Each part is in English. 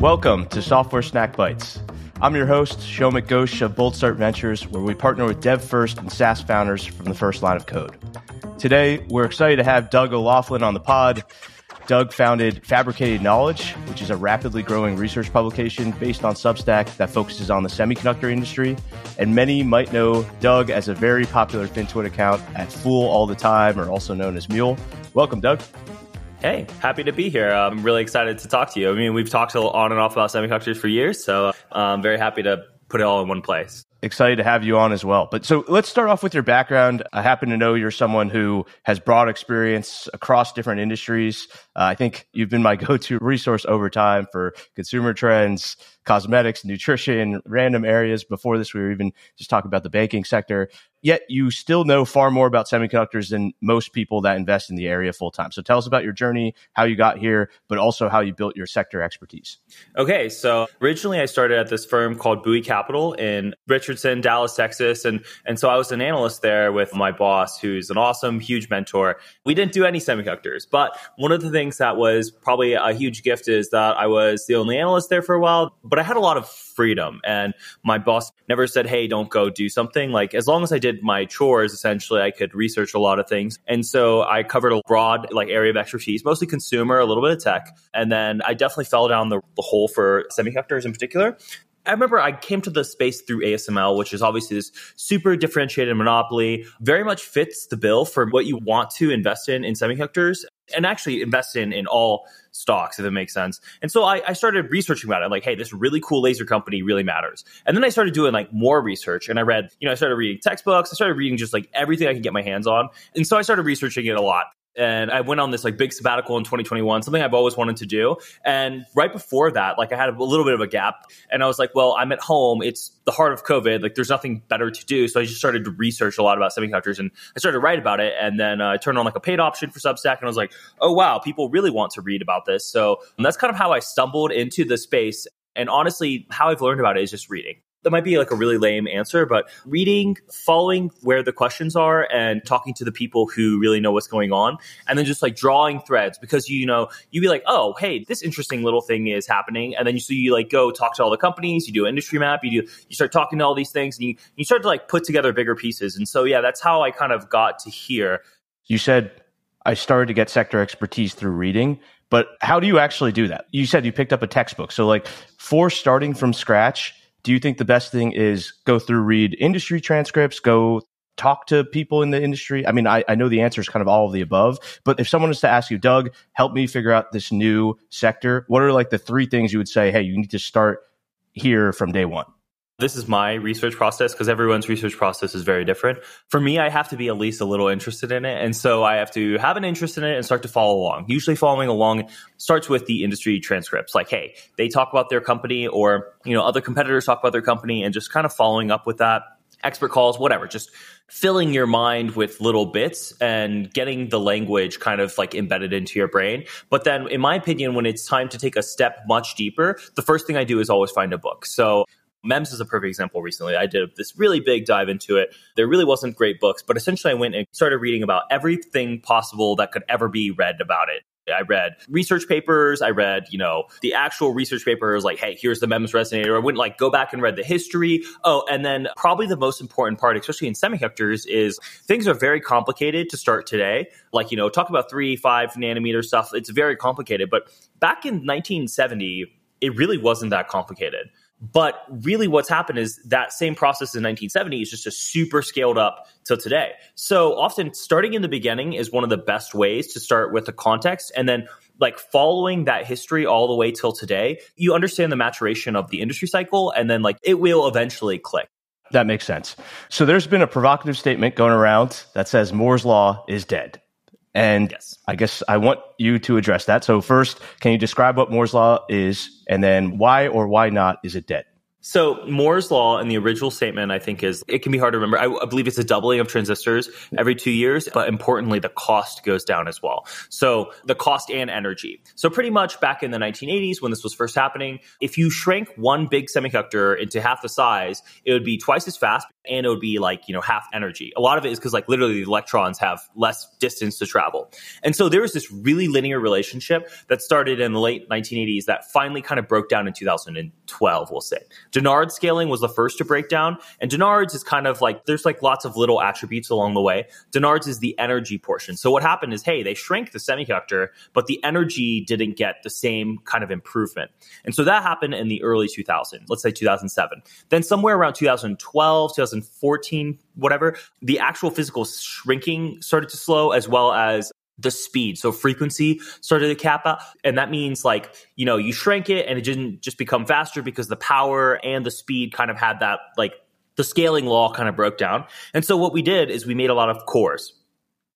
Welcome to Software Snack Bites. I'm your host, Shomik Ghosh of Bold Start Ventures, where we partner with dev first and SaaS founders from the first line of code. Today, we're excited to have Doug O'Laughlin on the pod. Doug founded Fabricated Knowledge, which is a rapidly growing research publication based on Substack that focuses on the semiconductor industry. And many might know Doug as a very popular FinTwit account at Fool All the Time, or also known as Mule. Welcome, Doug. Hey, happy to be here. I'm really excited to talk to you. I mean, we've talked on and off about semiconductors for years, so I'm very happy to put it all in one place excited to have you on as well. But so let's start off with your background. I happen to know you're someone who has broad experience across different industries. Uh, I think you've been my go to resource over time for consumer trends, cosmetics, nutrition, random areas. Before this, we were even just talking about the banking sector. Yet you still know far more about semiconductors than most people that invest in the area full time. So tell us about your journey, how you got here, but also how you built your sector expertise. Okay, so originally I started at this firm called Bowie Capital in Richardson, Dallas, Texas, and and so I was an analyst there with my boss, who's an awesome, huge mentor. We didn't do any semiconductors, but one of the things that was probably a huge gift is that I was the only analyst there for a while, but I had a lot of freedom. And my boss never said, Hey, don't go do something. Like, as long as I did my chores, essentially, I could research a lot of things. And so I covered a broad like area of expertise, mostly consumer, a little bit of tech. And then I definitely fell down the, the hole for semiconductors in particular. I remember I came to the space through ASML, which is obviously this super differentiated monopoly, very much fits the bill for what you want to invest in in semiconductors and actually invest in in all stocks, if it makes sense. And so I, I, started researching about it. Like, hey, this really cool laser company really matters. And then I started doing like more research and I read, you know, I started reading textbooks. I started reading just like everything I could get my hands on. And so I started researching it a lot and I went on this like big sabbatical in 2021, something I've always wanted to do. And right before that, like I had a little bit of a gap and I was like, well, I'm at home. It's the heart of COVID. Like there's nothing better to do. So I just started to research a lot about semiconductors and I started to write about it. And then uh, I turned on like a paid option for Substack and I was like, oh, wow, people really want to read about this. So that's kind of how I stumbled into the space. And honestly, how I've learned about it is just reading that might be like a really lame answer, but reading, following where the questions are and talking to the people who really know what's going on, and then just like drawing threads because you, know, you'd be like, oh, hey, this interesting little thing is happening. And then you so you like go talk to all the companies, you do an industry map, you do you start talking to all these things, and you, you start to like put together bigger pieces. And so yeah, that's how I kind of got to here. You said I started to get sector expertise through reading. But how do you actually do that? You said you picked up a textbook. So, like, for starting from scratch, do you think the best thing is go through read industry transcripts go talk to people in the industry? I mean I, I know the answer is kind of all of the above but if someone was to ask you doug help me figure out this new sector what are like the three things you would say hey you need to start here from day one this is my research process because everyone's research process is very different. For me, I have to be at least a little interested in it. And so I have to have an interest in it and start to follow along. Usually following along starts with the industry transcripts. Like, hey, they talk about their company or, you know, other competitors talk about their company and just kind of following up with that. Expert calls, whatever, just filling your mind with little bits and getting the language kind of like embedded into your brain. But then, in my opinion, when it's time to take a step much deeper, the first thing I do is always find a book. So MEMS is a perfect example recently. I did this really big dive into it. There really wasn't great books, but essentially I went and started reading about everything possible that could ever be read about it. I read research papers. I read, you know, the actual research papers like, hey, here's the MEMS resonator. I wouldn't like go back and read the history. Oh, and then probably the most important part, especially in semiconductors, is things are very complicated to start today. Like, you know, talk about three, five nanometer stuff. It's very complicated. But back in 1970, it really wasn't that complicated. But really, what's happened is that same process in 1970 is just a super scaled up to today. So often, starting in the beginning is one of the best ways to start with the context, and then like following that history all the way till today, you understand the maturation of the industry cycle, and then like it will eventually click. That makes sense. So there's been a provocative statement going around that says Moore's law is dead. And yes. I guess I want you to address that. So first, can you describe what Moore's law is and then why or why not is it dead? So Moore's law in the original statement, I think, is it can be hard to remember. I, I, believe it's a doubling of transistors every two years, but importantly, the cost goes down as well. So the cost and energy. So pretty much back in the 1980s, when this was first happening, if you shrank one big semiconductor into half the size, it would be twice as fast and it would be like, you know, half energy. A lot of it is because like literally the electrons have less distance to travel. And so there was this really linear relationship that started in the late 1980s that finally kind of broke down in 2012, we'll say. Dennard scaling was the first to break down. And Dennard's is kind of like, there's like lots of little attributes along the way. Dennard's is the energy portion. So what happened is, hey, they shrank the semiconductor, but the energy didn't get the same kind of improvement. And so that happened in the early 2000s, let's say 2007. Then somewhere around 2012, 2014, whatever, the actual physical shrinking started to slow as well as the speed. So frequency started to cap out. And that means like, you know, you shrank it and it didn't just become faster because the power and the speed kind of had that like the scaling law kind of broke down. And so what we did is we made a lot of cores.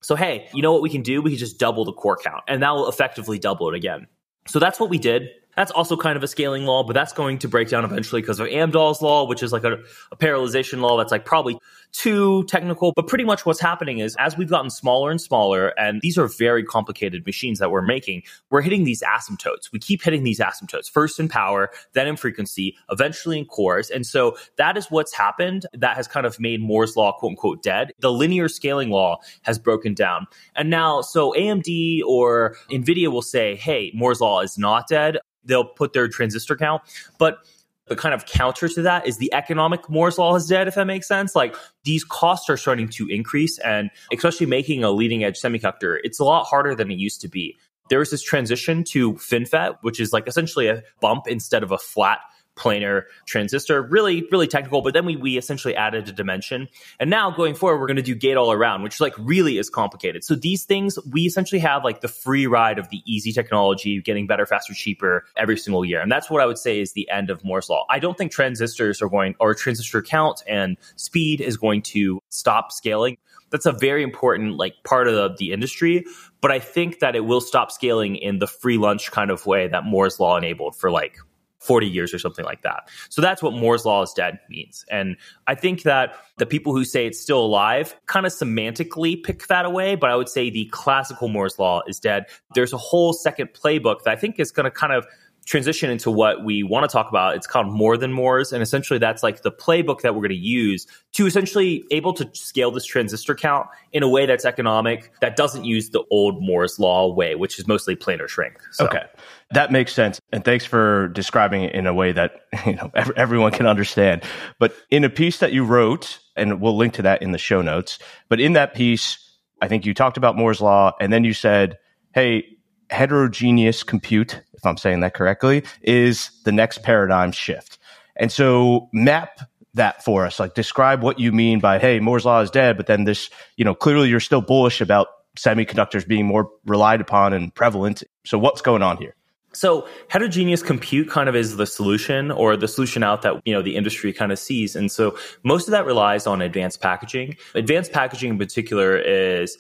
So hey, you know what we can do? We can just double the core count and that will effectively double it again. So that's what we did. That's also kind of a scaling law, but that's going to break down eventually because of Amdahl's law, which is like a, a parallelization law that's like probably too technical. But pretty much what's happening is as we've gotten smaller and smaller, and these are very complicated machines that we're making, we're hitting these asymptotes. We keep hitting these asymptotes, first in power, then in frequency, eventually in cores. And so that is what's happened that has kind of made Moore's law, quote unquote, dead. The linear scaling law has broken down. And now, so AMD or NVIDIA will say, hey, Moore's law is not dead they'll put their transistor count. But the kind of counter to that is the economic Moore's law is dead, if that makes sense. Like these costs are starting to increase, and especially making a leading edge semiconductor, it's a lot harder than it used to be. There was this transition to FinFET, which is like essentially a bump instead of a flat planar transistor. Really, really technical. But then we, we essentially added a dimension. And now going forward, we're going to do gate all around, which like really is complicated. So these things, we essentially have like the free ride of the easy technology, getting better, faster, cheaper every single year. And that's what I would say is the end of Moore's law. I don't think transistors are going, or transistor count and speed is going to stop scaling that's a very important like part of the, the, industry but i think that it will stop scaling in the free lunch kind of way that moore's law enabled for like 40 years or something like that. So that's what Moore's law is dead means. And I think that the people who say it's still alive kind of semantically pick that away, but I would say the classical Moore's law is dead. There's a whole second playbook that I think is going to kind of transition into what we want to talk about. It's called More Than Moore's. And essentially, that's like the playbook that we're going to use to essentially able to scale this transistor count in a way that's economic, that doesn't use the old Moore's Law way, which is mostly planar shrink. So. Okay. That makes sense. And thanks for describing it in a way that you know everyone can understand. But in a piece that you wrote, and we'll link to that in the show notes, but in that piece, I think you talked about Moore's Law, and then you said, hey, heterogeneous compute, if I'm saying that correctly, is the next paradigm shift. And so map that for us. Like describe what you mean by, hey, Moore's law is dead, but then this, you know, clearly you're still bullish about semiconductors being more relied upon and prevalent. So what's going on here? So heterogeneous compute kind of is the solution or the solution out that, you know, the industry kind of sees. And so most of that relies on advanced packaging. Advanced packaging in particular is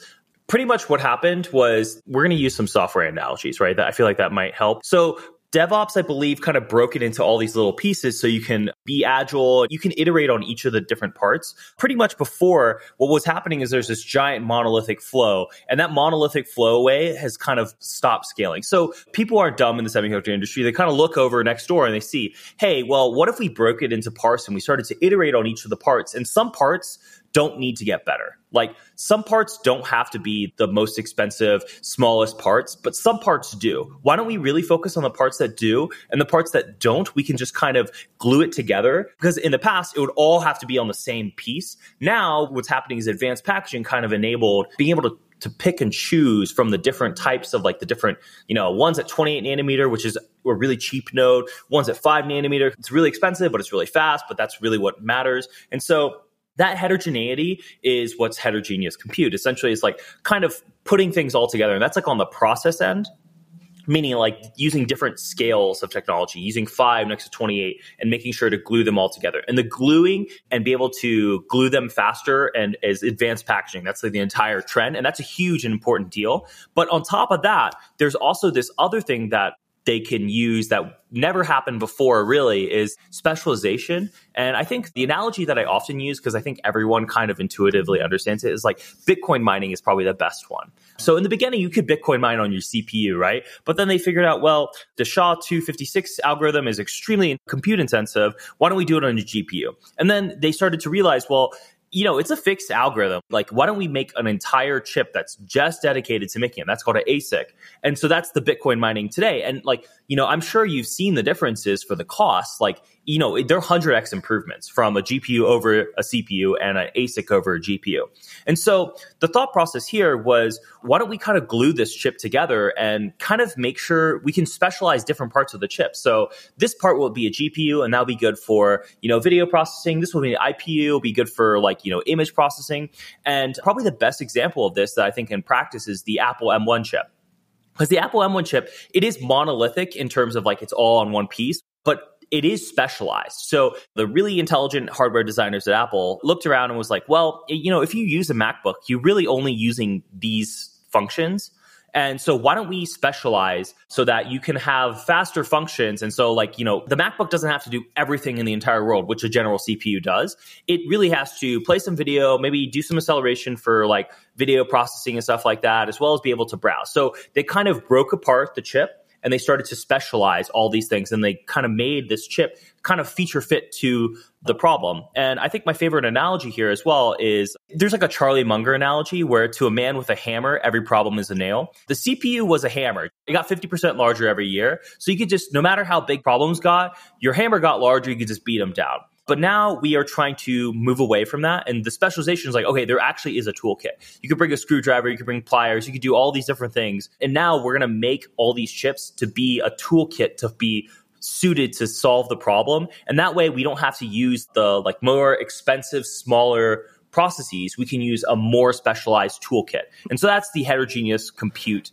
pretty much what happened was we're going to use some software analogies, right? That I feel like that might help. So DevOps, I believe, kind of broke it into all these little pieces so you can be agile. You can iterate on each of the different parts. Pretty much before, what was happening is there's this giant monolithic flow, and that monolithic flow way has kind of stopped scaling. So people aren't dumb in the semiconductor industry. They kind of look over next door and they see, hey, well, what if we broke it into parts and we started to iterate on each of the parts? And some parts don't need to get better. Like some parts don't have to be the most expensive, smallest parts, but some parts do. Why don't we really focus on the parts that do and the parts that don't, we can just kind of glue it together? Because in the past, it would all have to be on the same piece. Now, what's happening is advanced packaging kind of enabled being able to to pick and choose from the different types of like the different, you know, ones at 28 nanometer, which is a really cheap node, ones at five nanometer. It's really expensive, but it's really fast, but that's really what matters. And so that heterogeneity is what's heterogeneous compute. Essentially, it's like kind of putting things all together. And that's like on the process end, meaning like using different scales of technology, using five next to 28 and making sure to glue them all together. And the gluing and be able to glue them faster and as advanced packaging. That's like the entire trend. And that's a huge and important deal. But on top of that, there's also this other thing that they can use that never happened before really is specialization. And I think the analogy that I often use, because I think everyone kind of intuitively understands it, is like Bitcoin mining is probably the best one. So in the beginning, you could Bitcoin mine on your CPU, right? But then they figured out, well, the SHA 256 algorithm is extremely compute intensive. Why don't we do it on a GPU? And then they started to realize, well, you know, it's a fixed algorithm. Like, why don't we make an entire chip that's just dedicated to making it? That's called an ASIC. And so that's the Bitcoin mining today. And like, you know, I'm sure you've seen the differences for the cost. Like, you know, they're 100x improvements from a GPU over a CPU and an ASIC over a GPU. And so the thought process here was why don't we kind of glue this chip together and kind of make sure we can specialize different parts of the chip. So this part will be a GPU and that'll be good for, you know, video processing. This will be an IPU, will be good for like, you know, image processing. And probably the best example of this that I think in practice is the Apple M1 chip because the Apple M1 chip, it is monolithic in terms of like it's all on one piece, but it is specialized. So the really intelligent hardware designers at Apple looked around and was like, well, you know, if you use a MacBook, you're really only using these functions. And so why don't we specialize so that you can have faster functions? And so like, you know, the MacBook doesn't have to do everything in the entire world, which a general CPU does. It really has to play some video, maybe do some acceleration for like video processing and stuff like that, as well as be able to browse. So they kind of broke apart the chip and they started to specialize all these things and they kind of made this chip kind of feature fit to the problem. And I think my favorite analogy here as well is there's like a Charlie Munger analogy where to a man with a hammer, every problem is a nail. The CPU was a hammer. It got 50% larger every year. So you could just, no matter how big problems got, your hammer got larger, you could just beat them down. But now we are trying to move away from that. And the specialization is like, okay, there actually is a toolkit. You could bring a screwdriver, you could bring pliers, you could do all these different things. And now we're going to make all these chips to be a toolkit to be suited to solve the problem. And that way we don't have to use the like more expensive, smaller processes. We can use a more specialized toolkit. And so that's the heterogeneous compute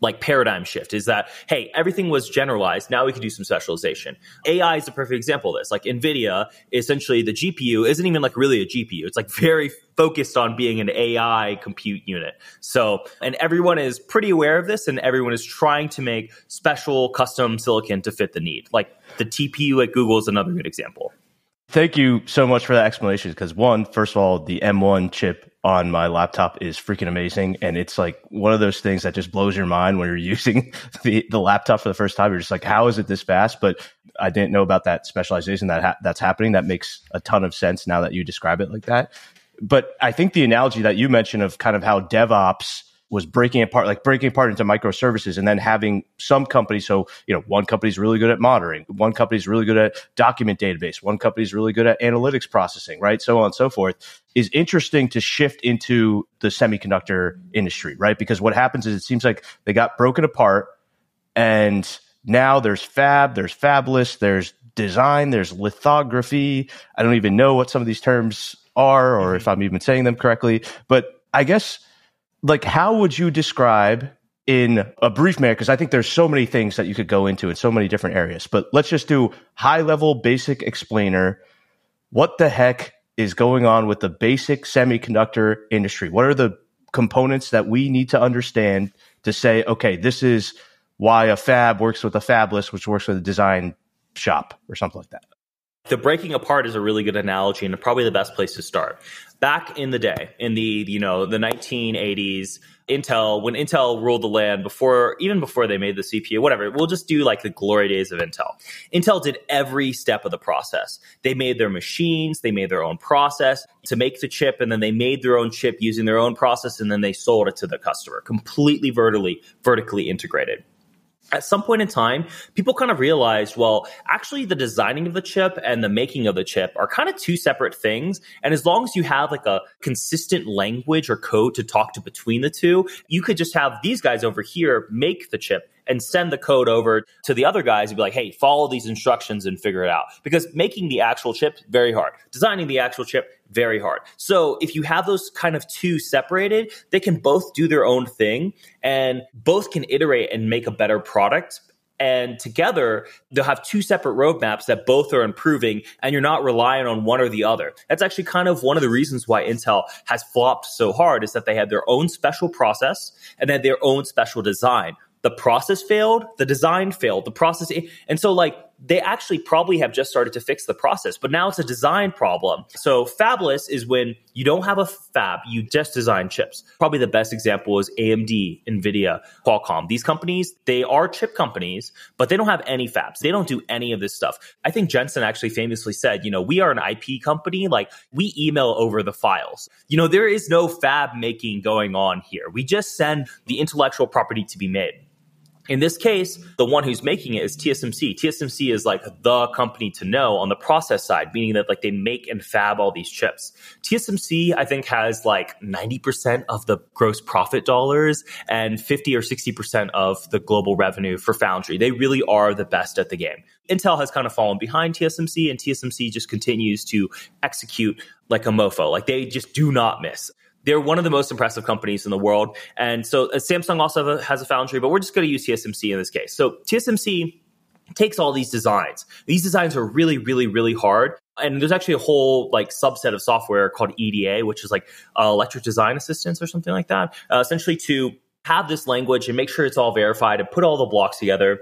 like paradigm shift is that hey everything was generalized. Now we can do some specialization. Ai is a perfect example of this. Like nvidia essentially the gpu isn't even like really a gpu it's like very focused on being an ai compute unit. So and everyone is pretty aware of this and everyone is trying to make special custom silicon to fit the need. Like the tpu at google is another good example. Thank you so much for that explanation. Because one, first of all, the M1 chip on my laptop is freaking amazing, and it's like one of those things that just blows your mind when you're using the the laptop for the first time. You're just like, how is it this fast? But I didn't know about that specialization that ha- that's happening. That makes a ton of sense now that you describe it like that. But I think the analogy that you mentioned of kind of how DevOps was breaking apart, like breaking apart into microservices and then having some companies. So, you know, one company's really good at monitoring, one company's really good at document database, one company's really good at analytics processing, right? So on and so forth is interesting to shift into the semiconductor industry, right? Because what happens is it seems like they got broken apart and now there's fab, there's fabless, there's design, there's lithography. I don't even know what some of these terms are or mm-hmm. if I'm even saying them correctly, but I guess like how would you describe in a brief manner because i think there's so many things that you could go into in so many different areas but let's just do high level basic explainer. What the heck is going on with the basic semiconductor industry? What are the components that we need to understand to say okay this is why a fab works with a fabless which works with a design shop or something like that the breaking apart is a really good analogy and probably the best place to start back in the day, in the you know the 1980s, Intel when Intel ruled the land before even before they made the CPU, whatever. We'll just do like the glory days of Intel. Intel did every step of the process. They made their machines, they made their own process to make the chip, and then they made their own chip using their own process, and then they sold it to the customer, completely vertically vertically integrated at some point in time, people kind of realized, well, actually the designing of the chip and the making of the chip are kind of two separate things. And as long as you have like a consistent language or code to talk to between the two, you could just have these guys over here make the chip and send the code over to the other guys and be like, hey, follow these instructions and figure it out. Because making the actual chip, very hard. Designing the actual chip, very hard. So if you have those kind of two separated, they can both do their own thing and both can iterate and make a better product and together they'll have two separate roadmaps that both are improving and you're not relying on one or the other that's actually kind of one of the reasons why intel has flopped so hard is that they had their own special process and then their own special design the process failed, the design failed, the process. And so, like, they actually probably have just started to fix the process, but now it's a design problem. So fabless is when you don't have a fab, you just design chips. Probably the best example is AMD, Nvidia, Qualcomm. These companies, they are chip companies, but they don't have any fabs. They don't do any of this stuff. I think Jensen actually famously said, you know, we are an IP company, like we email over the files. You know, there is no fab making going on here. We just send the intellectual property to be made. In this case, the one who's making it is TSMC. TSMC is like the company to know on the process side, meaning that like they make and fab all these chips. TSMC, I think, has like 90% of the gross profit dollars and 50 or 60% of the global revenue for Foundry. They really are the best at the game. Intel has kind of fallen behind TSMC, and TSMC just continues to execute like a mofo. Like they just do not miss they're one of the most impressive companies in the world. And so uh, Samsung also has a foundry, but we're just going to use TSMC in this case. So TSMC takes all these designs. These designs are really, really, really hard. And there's actually a whole like subset of software called EDA, which is like uh, electric design assistance or something like that, uh, essentially to have this language and make sure it's all verified and put all the blocks together.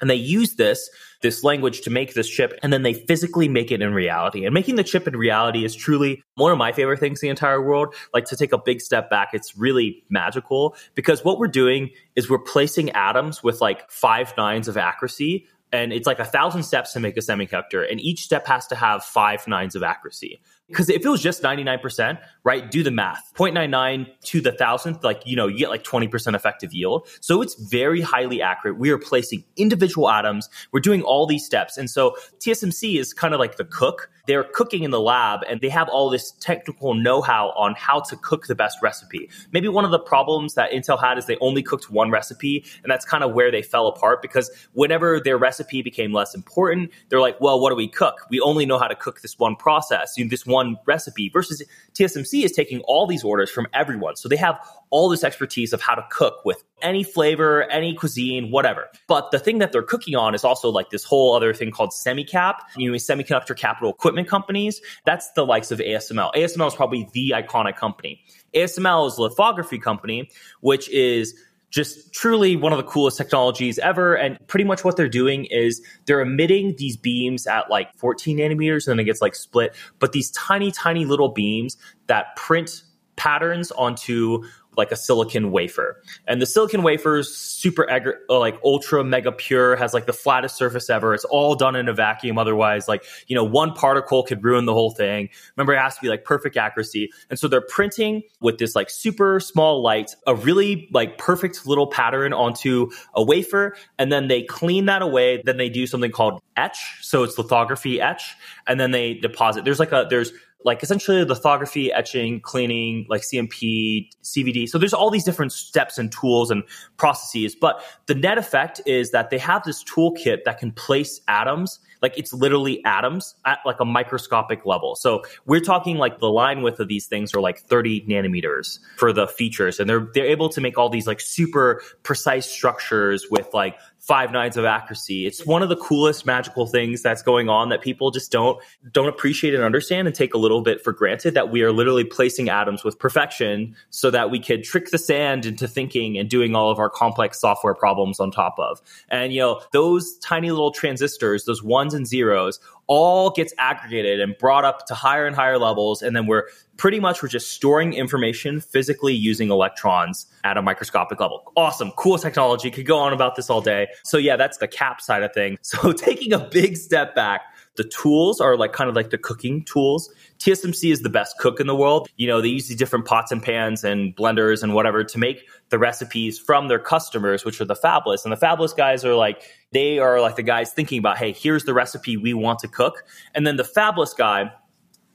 And they use this this language to make this chip and then they physically make it in reality. And making the chip in reality is truly one of my favorite things in the entire world. Like to take a big step back, it's really magical because what we're doing is we're placing atoms with like five nines of accuracy and it's like a thousand steps to make a semiconductor and each step has to have five nines of accuracy because if it was just 99%, right, do the math 0.99 to the thousandth, like, you know, you get like 20% effective yield. So it's very highly accurate. We are placing individual atoms. We're doing all these steps. And so TSMC is kind of like the cook. They're cooking in the lab and they have all this technical know how on how to cook the best recipe. Maybe one of the problems that Intel had is they only cooked one recipe. And that's kind of where they fell apart because whenever their recipe became less important, they're like, well, what do we cook? We only know how to cook this one process, this one one recipe versus TSMC is taking all these orders from everyone. So they have all this expertise of how to cook with any flavor, any cuisine, whatever. But the thing that they're cooking on is also like this whole other thing called semicap, you know, semiconductor capital equipment companies. That's the likes of ASML. ASML is probably the iconic company. ASML is a lithography company, which is just truly one of the coolest technologies ever. And pretty much what they're doing is they're emitting these beams at like 14 nanometers and then it gets like split. But these tiny, tiny little beams that print patterns onto like a silicon wafer. And the silicon wafer is super uh, like ultra mega pure, has like the flattest surface ever. It's all done in a vacuum. Otherwise, like, you know, one particle could ruin the whole thing. Remember, it has to be like perfect accuracy. And so they're printing with this like super small light, a really like perfect little pattern onto a wafer. And then they clean that away. Then they do something called etch. So it's lithography etch. And then they deposit. There's like a, there's like essentially lithography, etching, cleaning, like CMP, CVD. So there's all these different steps and tools and processes. But the net effect is that they have this toolkit that can place atoms, like it's literally atoms at like a microscopic level. So we're talking like the line width of these things are like 30 nanometers for the features. And they're they're able to make all these like super precise structures with like five nines of accuracy. It's one of the coolest magical things that's going on that people just don't don't appreciate and understand and take a little bit for granted that we are literally placing atoms with perfection so that we could trick the sand into thinking and doing all of our complex software problems on top of. And you know, those tiny little transistors, those ones and zeros all gets aggregated and brought up to higher and higher levels and then we're pretty much we're just storing information physically using electrons at a microscopic level. Awesome, cool technology. Could go on about this all day. So yeah, that's the cap side of things. So taking a big step back, the tools are like kind of like the cooking tools. TSMC is the best cook in the world. You know, they use these different pots and pans and blenders and whatever to make the recipes from their customers, which are the fabless. And the fabless guys are like, they are like the guys thinking about, hey, here's the recipe we want to cook. And then the fabless guy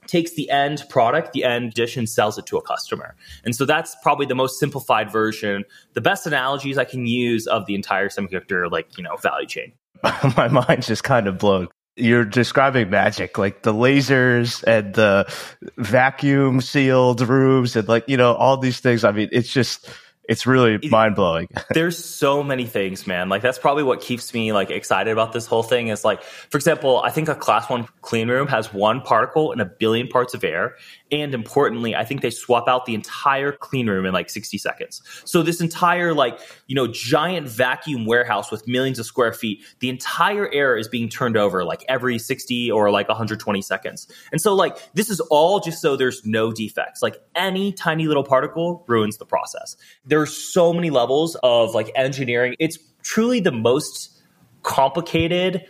takes the end product, the end dish, and sells it to a customer. And so that's probably the most simplified version, the best analogies I can use of the entire semiconductor, like, you know, value chain. My mind's just kind of blown. You're describing magic, like the lasers and the vacuum sealed rooms and like, you know, all these things. I mean, it's just, it's really mind blowing. There's so many things, man. Like that's probably what keeps me like excited about this whole thing. Is like, for example, I think a class one clean room has one particle in a billion parts of air, And importantly, I think they swap out the entire clean room in like 60 seconds. So this entire like, you know, giant vacuum warehouse with millions of square feet, the entire air is being turned over like every 60 or like 120 seconds. And so like this is all just so there's no defects. Like any tiny little particle ruins the process. There's so many levels of like engineering. It's truly the most complicated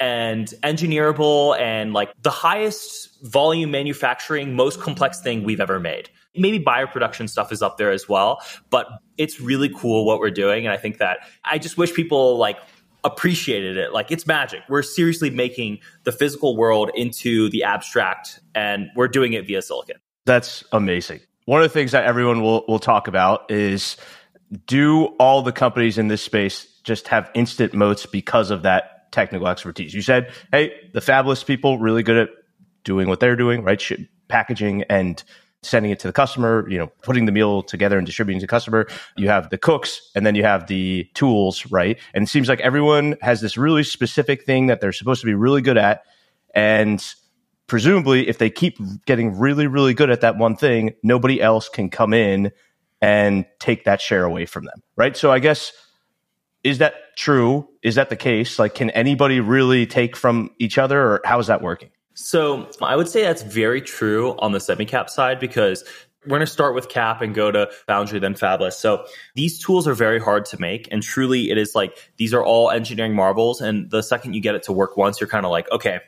and engineerable and like the highest volume manufacturing, most complex thing we've ever made. Maybe bioproduction stuff is up there as well, but it's really cool what we're doing. And I think that I just wish people like appreciated it. Like it's magic. We're seriously making the physical world into the abstract and we're doing it via silicon. That's amazing. One of the things that everyone will, will talk about is do all the companies in this space just have instant moats because of that technical expertise. You said, hey, the Fabless people really good at doing what they're doing, right? packaging and sending it to the customer, you know, putting the meal together and distributing to the customer. You have the cooks and then you have the tools, right? And it seems like everyone has this really specific thing that they're supposed to be really good at. And presumably, if they keep getting really, really good at that one thing, nobody else can come in and take that share away from them, right? So I guess is that true? Is that the case? Like, can anybody really take from each other, or how is that working? So I would say that's very true on the semi-cap side because we're going to start with cap and go to foundry then fabless so these tools are very hard to make and truly it is like these are all engineering marvels and the second you get it to work once you're kind of like okay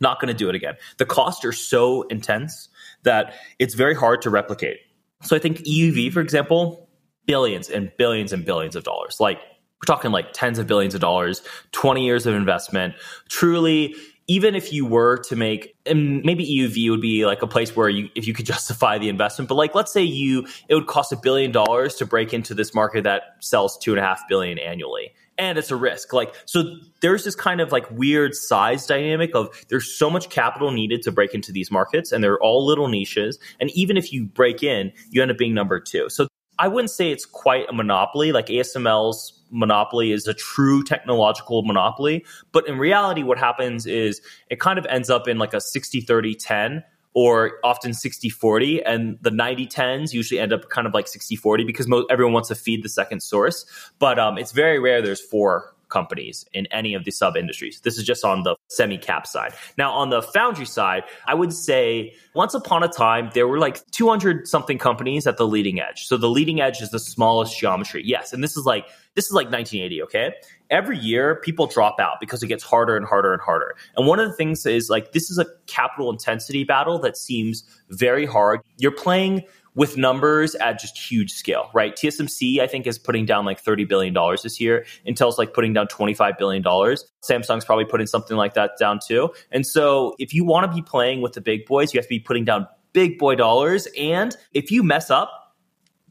not going to do it again the costs are so intense that it's very hard to replicate so i think euv for example billions and billions and billions of dollars like we're talking like tens of billions of dollars, 20 years of investment. Truly, even if you were to make and maybe EUV would be like a place where you if you could justify the investment, but like let's say you it would cost a billion dollars to break into this market that sells two and a half billion annually. And it's a risk. Like so there's this kind of like weird size dynamic of there's so much capital needed to break into these markets and they're all little niches. And even if you break in, you end up being number two. So I wouldn't say it's quite a monopoly. Like ASML's monopoly is a true technological monopoly. But in reality, what happens is it kind of ends up in like a 60 30 10 or often 60 40 and the 90 10s usually end up kind of like 60 40 because most, everyone wants to feed the second source but um, it's very rare there's four companies in any of the sub industries. This is just on the semi cap side. Now, on the foundry side, I would say once upon a time, there were like 200 something companies at the leading edge. So the leading edge is the smallest geometry. Yes. And this is like, this is like 1980, okay? Every year, people drop out because it gets harder and harder and harder. And one of the things is like, this is a capital intensity battle that seems very hard. You're playing with numbers at just huge scale, right? TSMC, I think, is putting down like $30 billion this year. Intel's like putting down $25 billion. Samsung's probably putting something like that down too. And so if you want to be playing with the big boys, you have to be putting down big boy dollars. And if you mess up,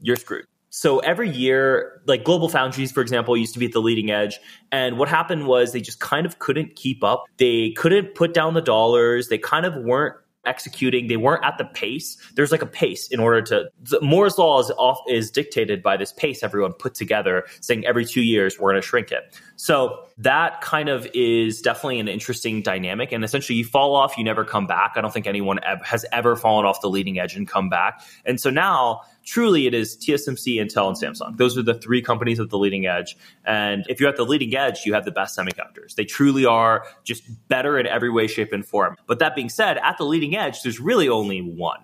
you're screwed. So every year, like GlobalFoundries, for example, used to be at the leading edge. And what happened was they just kind of couldn't keep up. They couldn't put down the dollars. They kind of weren't executing. They weren't at the pace. There's like a pace in order to Moore's law is off is dictated by this pace everyone put together, saying every two years we're going to shrink it. So that kind of is definitely an interesting dynamic. And essentially, you fall off, you never come back. I don't think anyone has ever fallen off the leading edge and come back. And so now truly it is TSMC, Intel, and Samsung. Those are the three companies at the leading edge. And if you're at the leading edge, you have the best semiconductors. They truly are just better in every way, shape, and form. But that being said, at the leading edge, there's really only one.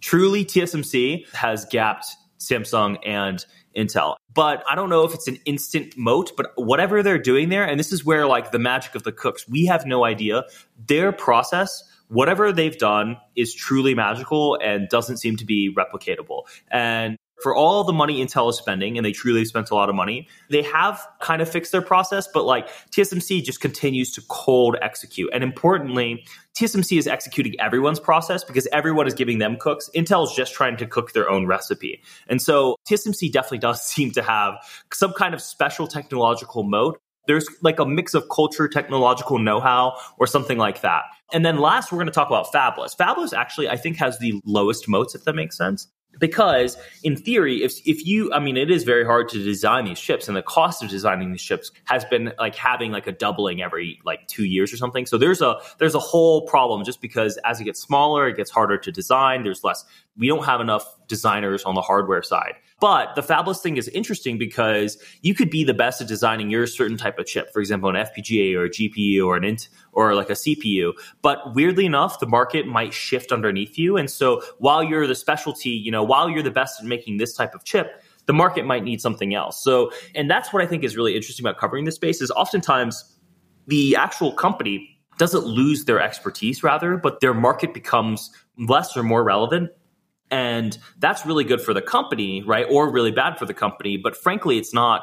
Truly, TSMC has gapped Samsung and Intel. But I don't know if it's an instant moat, but whatever they're doing there, and this is where like the magic of the cooks, we have no idea. Their process whatever they've done is truly magical and doesn't seem to be replicatable. And for all the money Intel is spending, and they truly spent a lot of money, they have kind of fixed their process, but like TSMC just continues to cold execute. And importantly, TSMC is executing everyone's process because everyone is giving them cooks. Intel is just trying to cook their own recipe. And so TSMC definitely does seem to have some kind of special technological moat there's like a mix of culture, technological know how, or something like that. And then last, we're going to talk about Fabless. Fabless actually, I think, has the lowest moats, if that makes sense. because in theory if if you i mean it is very hard to design these chips, and the cost of designing these chips has been like having like a doubling every like 2 years or something so there's a there's a whole problem just because as it gets smaller it gets harder to design there's less we don't have enough designers on the hardware side but the fabless thing is interesting because you could be the best at designing your certain type of chip, for example, an FPGA or a GPU or an int or like a CPU. But weirdly enough, the market might shift underneath you. And so while you're the specialty, you know, while you're the best at making this type of chip, the market might need something else. So, and that's what I think is really interesting about covering this space is oftentimes the actual company doesn't lose their expertise rather, but their market becomes less or more relevant and that's really good for the company, right? Or really bad for the company. But frankly, it's not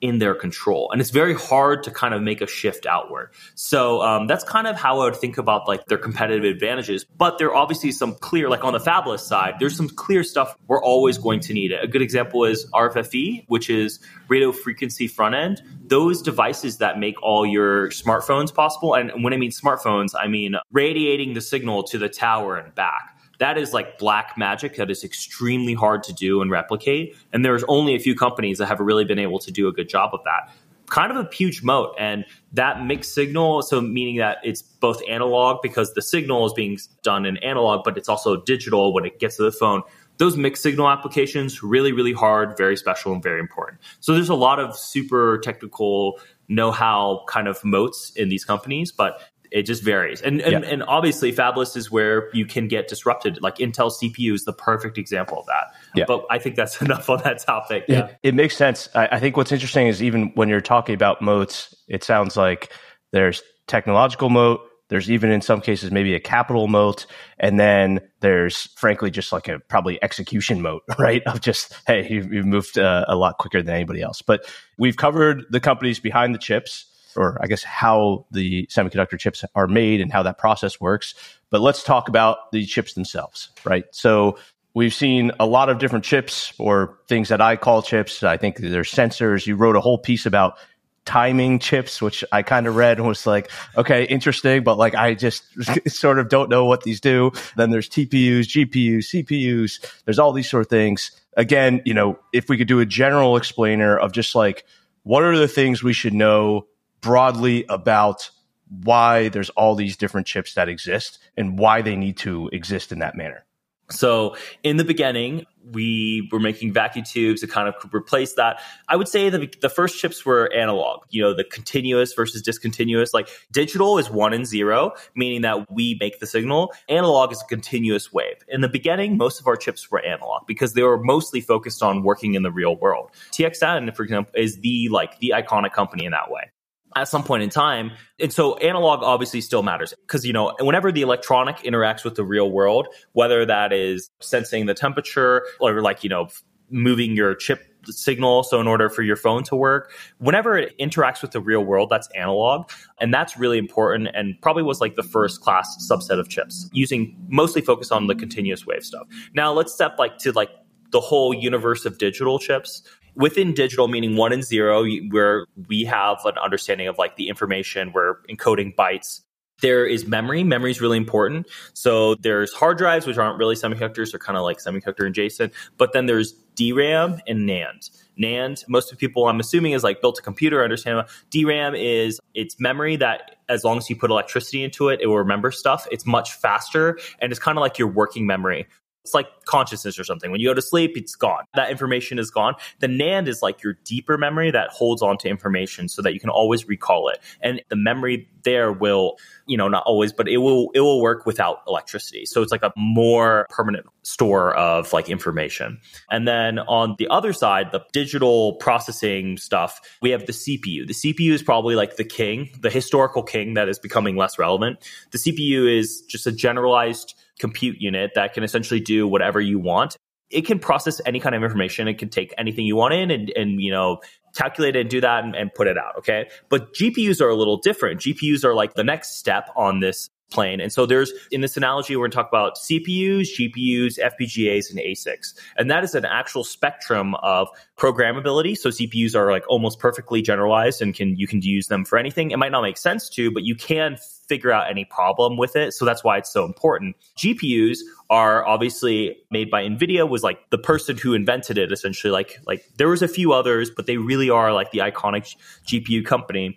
in their control. And it's very hard to kind of make a shift outward. So um, that's kind of how I would think about like their competitive advantages. But there are obviously some clear, like on the fabless side, there's some clear stuff we're always going to need. A good example is RFFE, which is radio frequency front end. Those devices that make all your smartphones possible. And when I mean smartphones, I mean radiating the signal to the tower and back that is like black magic that is extremely hard to do and replicate. And there's only a few companies that have really been able to do a good job of that. Kind of a huge moat. And that mixed signal, so meaning that it's both analog because the signal is being done in analog, but it's also digital when it gets to the phone. Those mixed signal applications, really, really hard, very special, and very important. So there's a lot of super technical know how kind of moats in these companies, but it just varies. And and, yeah. and obviously fabless is where you can get disrupted. Like Intel CPU is the perfect example of that. Yeah. But I think that's enough on that topic. Yeah. It, it makes sense. I, I think what's interesting is even when you're talking about moats, it sounds like there's technological moat, there's even in some cases maybe a capital moat, and then there's frankly just like a probably execution moat, right? Of just hey, you've, you've moved uh, a lot quicker than anybody else. But we've covered the companies behind the chips or I guess how the semiconductor chips are made and how that process works. But let's talk about the chips themselves, right? So we've seen a lot of different chips or things that I call chips. I think there's sensors. You wrote a whole piece about timing chips, which I kind of read and was like, okay, interesting, but like I just sort of don't know what these do. Then there's TPUs, GPUs, CPUs. There's all these sort of things. Again, you know, if we could do a general explainer of just like what are the things we should know broadly about why there's all these different chips that exist and why they need to exist in that manner. So in the beginning, we were making vacuum tubes to kind of replace that. I would say that the first chips were analog, you know, the continuous versus discontinuous. Like digital is one and zero, meaning that we make the signal. Analog is a continuous wave. In the beginning, most of our chips were analog because they were mostly focused on working in the real world. TXN, for example, is the like the iconic company in that way at some point in time. And so analog obviously still matters because, you know, whenever the electronic interacts with the real world, whether that is sensing the temperature or like, you know, moving your chip signal so in order for your phone to work whenever it interacts with the real world that's analog. And that's really important and probably was like the first class subset of chips using mostly focus on the continuous wave stuff. Now let's step like to like the whole universe of digital chips within digital meaning one and zero where we have an understanding of like the information we're encoding bytes. There is memory. Memory is really important. So there's hard drives which aren't really semiconductors. They're kind of like semiconductor adjacent. But then there's dram and nand. Nand most of people i'm assuming is like built a computer understand dram is it's memory that as long as you put electricity into it it will remember stuff. It's much faster and it's kind of like your working memory it's like consciousness or something. When you go to sleep, it's gone. That information is gone. The NAND is like your deeper memory that holds on to information so that you can always recall it. And the memory there will, you know, not always, but it will it will work without electricity. So it's like a more permanent store of like information. And then on the other side, the digital processing stuff, we have the CPU. The CPU is probably like the king, the historical king that is becoming less relevant. The CPU is just a generalized compute unit that can essentially do whatever you want. It can process any kind of information. It can take anything you want in and, and you know, calculate it and do that and, and put it out. Okay. But GPUs are a little different. GPUs are like the next step on this plane. And so there's in this analogy, we're going to talk about CPUs, GPUs, FPGAs, and ASICs. And that is an actual spectrum of programmability. So CPUs are like almost perfectly generalized and can you can use them for anything. It might not make sense to, but you can figure out any problem with it. So that's why it's so important. GPUs are obviously made by Nvidia was like the person who invented it essentially like like there was a few others but they really are like the iconic GPU company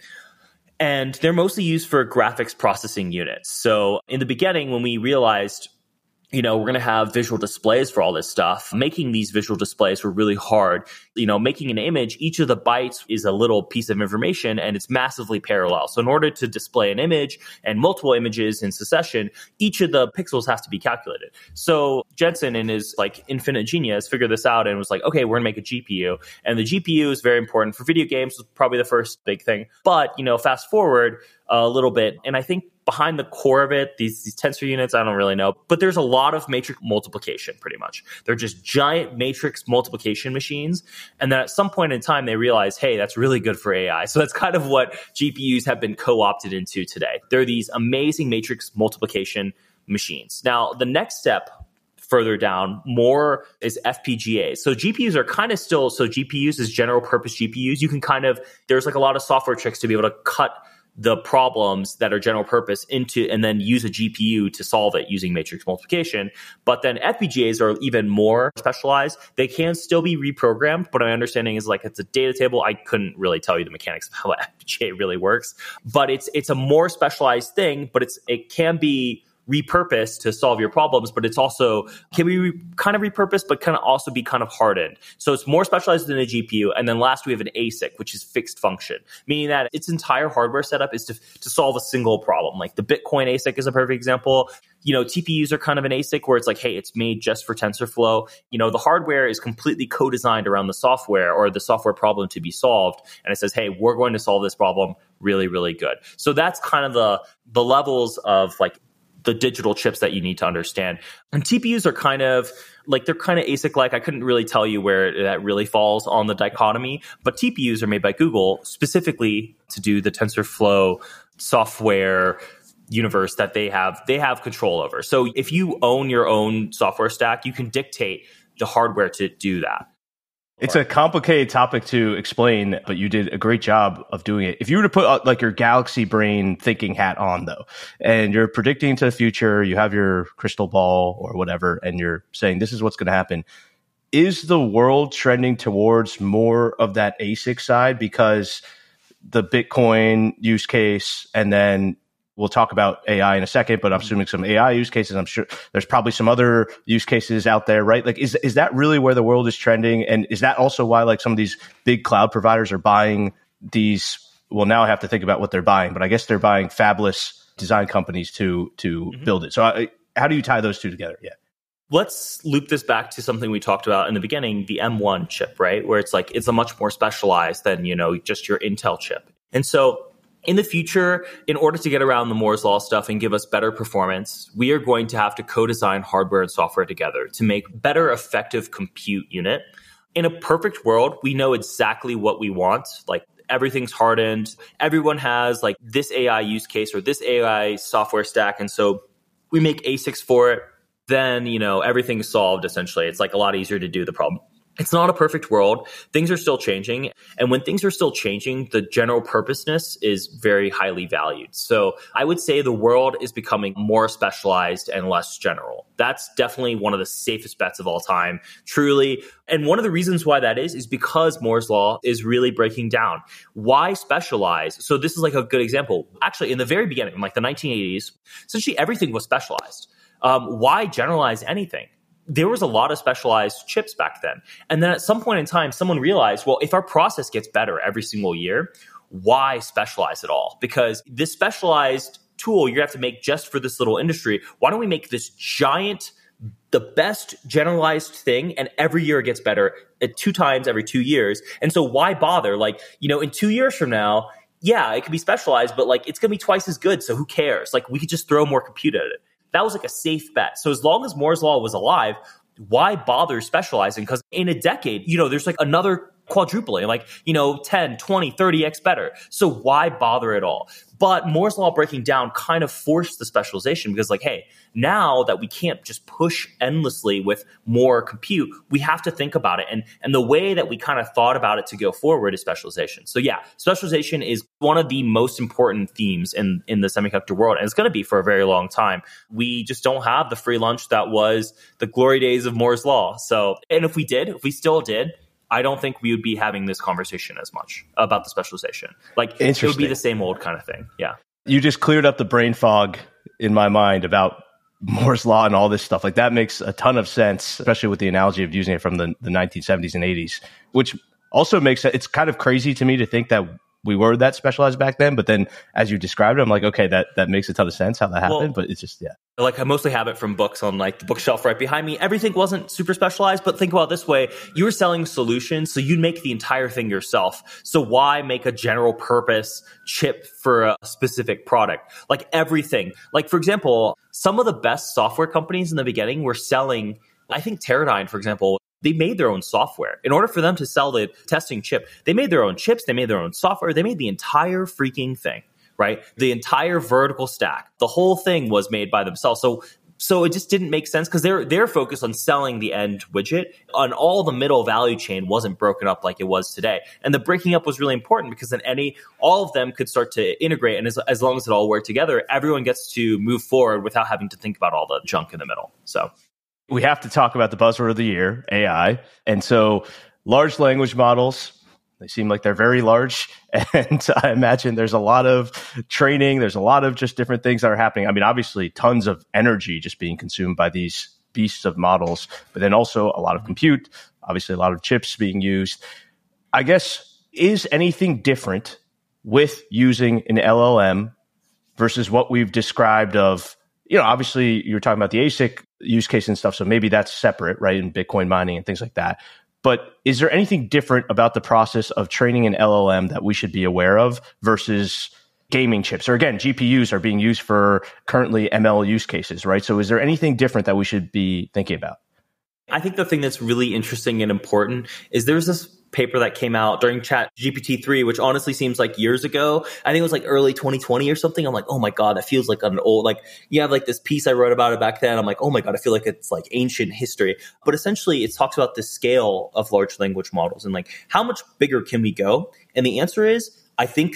and they're mostly used for graphics processing units. So in the beginning, when we realized you know, we're going to have visual displays for all this stuff. Making these visual displays were really hard. You know, making an image, each of the bytes is a little piece of information and it's massively parallel. So in order to display an image and multiple images in succession, each of the pixels has to be calculated. So Jensen in his like infinite genius figured this out and was like, okay, we're going to make a GPU. And the GPU is very important for video games, was probably the first big thing. But, you know, fast forward a little bit, and I think behind the core of it, these, these tensor units, I don't really know, but there's a lot of matrix multiplication pretty much. They're just giant matrix multiplication machines. And then at some point in time, they realize, hey, that's really good for AI. So that's kind of what GPUs have been co opted into today. They're these amazing matrix multiplication machines. Now, the next step further down more is FPGAs. So GPUs are kind of still so GPUs is general purpose GPUs. You can kind of there's like a lot of software tricks to be able to cut the problems that are general purpose into and then use a GPU to solve it using matrix multiplication. But then FPGAs are even more specialized. They can still be reprogrammed, but my understanding is like it's a data table. I couldn't really tell you the mechanics of how FPGA really works, but it's it's a more specialized thing, but it's it can be repurposed to solve your problems, but it's also can be re- kind of repurposed, but kind of also be kind of hardened. So it's more specialized than a GPU. And then last, we have an ASIC, which is fixed function, meaning that its entire hardware setup is to, to solve a single problem. Like the Bitcoin ASIC is a perfect example. You know, TPUs are kind of an ASIC where it's like, hey, it's made just for TensorFlow. You know, the hardware is completely co-designed around the software or the software problem to be solved. And it says, hey, we're going to solve this problem really, really good. So that's kind of the the levels of like the digital chips that you need to understand. And TPUs are kind of like they're kind of ASIC like. I couldn't really tell you where that really falls on the dichotomy, but TPUs are made by Google specifically to do the TensorFlow software universe that they have they have control over. So if you own your own software stack, you can dictate the hardware to do that. It's a complicated topic to explain, but you did a great job of doing it. If you were to put uh, like your galaxy brain thinking hat on though, and you're predicting to the future, you have your crystal ball or whatever, and you're saying this is what's going to happen. Is the world trending towards more of that ASIC side because the Bitcoin use case and then we'll talk about AI in a second, but I'm mm-hmm. assuming some AI use cases. I'm sure there's probably some other use cases out there, right? Like, is is that really where the world is trending? And is that also why like some of these big cloud providers are buying these? Well, now I have to think about what they're buying, but I guess they're buying fabless design companies to to mm-hmm. build it. So, I, how do you tie those two together? Yeah. Let's loop this back to something we talked about in the beginning, the M1 chip, right? Where it's like it's a much more specialized than, you know, just your Intel chip. And so in the future, in order to get around the Moore's Law stuff and give us better performance, we are going to have to co design hardware and software together to make better effective compute unit. In a perfect world, we know exactly what we want. Like everything's hardened. Everyone has like this AI use case or this AI software stack. And so we make ASICs for it. Then, you know, everything's solved essentially. It's like a lot easier to do the problem it's not a perfect world. Things are still changing. And when things are still changing, the general purposeness is very highly valued. So I would say the world is becoming more specialized and less general. That's definitely one of the safest bets of all time, truly. And one of the reasons why that is, is because Moore's Law is really breaking down. Why specialize? So this is like a good example. Actually, in the very beginning, like the 1980s, essentially everything was specialized. Um, why generalize anything? There was a lot of specialized chips back then. And then at some point in time, someone realized, well, if our process gets better every single year, why specialize at all? Because this specialized tool you have to make just for this little industry, why don't we make this giant, the best generalized thing, and every year it gets better at two times every two years? And so why bother? Like, you know, in two years from now, yeah, it could be specialized, but like it's gonna be twice as good. So who cares? Like we could just throw more compute at it that was like a safe bet. So as long as Moore's law was alive, why bother specializing? Because in a decade, you know, there's like another quadrupling, like, you know, 10, 20, 30x better. So why bother at all? But Moore's law breaking down kind of forced the specialization because, like, hey, now that we can't just push endlessly with more compute, we have to think about it. And and the way that we kind of thought about it to go forward is specialization. So yeah, specialization is one of the most important themes in in the semiconductor world, and it's going to be for a very long time. We just don't have the free lunch that was the glory days of Moore's law. So, and if we did, if we still did, I don't think we would be having this conversation as much about the specialization. Like it would be the same old kind of thing. Yeah. You just cleared up the brain fog in my mind about Moore's law and all this stuff. Like that makes a ton of sense, especially with the analogy of using it from the, the 1970s and 80s, which also makes it, it's kind of crazy to me to think that we were that specialized back then. But then as you described it, I'm like, okay, that, that makes a ton of sense how that happened. Well, but it's just, yeah. Like I mostly have it from books on like the bookshelf right behind me. Everything wasn't super specialized, but think about this way. You were selling solutions, so you'd make the entire thing yourself. So why make a general purpose chip for a specific product? Like everything. Like for example, some of the best software companies in the beginning were selling I think Teradyne, for example, they made their own software. In order for them to sell the testing chip, they made their own chips, they made their own software, they made the entire freaking thing, right? The entire vertical stack. The whole thing was made by themselves. So so it just didn't make sense because they're they're focused on selling the end widget. On all the middle value chain wasn't broken up like it was today, and the breaking up was really important because then any all of them could start to integrate, and as, as long as it all worked together, everyone gets to move forward without having to think about all the junk in the middle. So we have to talk about the buzzword of the year, AI. And so large language models, they seem like they're very large. And I imagine there's a lot of training, there's a lot of just different things that are happening. I mean, obviously, tons of energy just being consumed by these beasts of models, but then also a lot of compute, obviously, a lot of chips being used. I guess, is anything different with using an LLM versus what we've described of you know, obviously you're talking about the ASIC use case and stuff. So maybe that's separate, right? In Bitcoin mining and things like that. But is there anything different about the process of training an LLM that we should be aware of versus gaming chips? Or again, GPUs are being used for currently ML use cases, right? So is there anything different that we should be thinking about? I think the thing that's really interesting and important is there's this paper that came out during chat GPT-3, which honestly seems like years ago. I think it was like early 2020 or something. I'm like, oh my God, that feels like an old, like you have like this piece I wrote about it back then. I'm like, oh my God, I feel like it's like ancient history. But essentially it talks about the scale of large language models and like how much bigger can we go? And the answer is, I think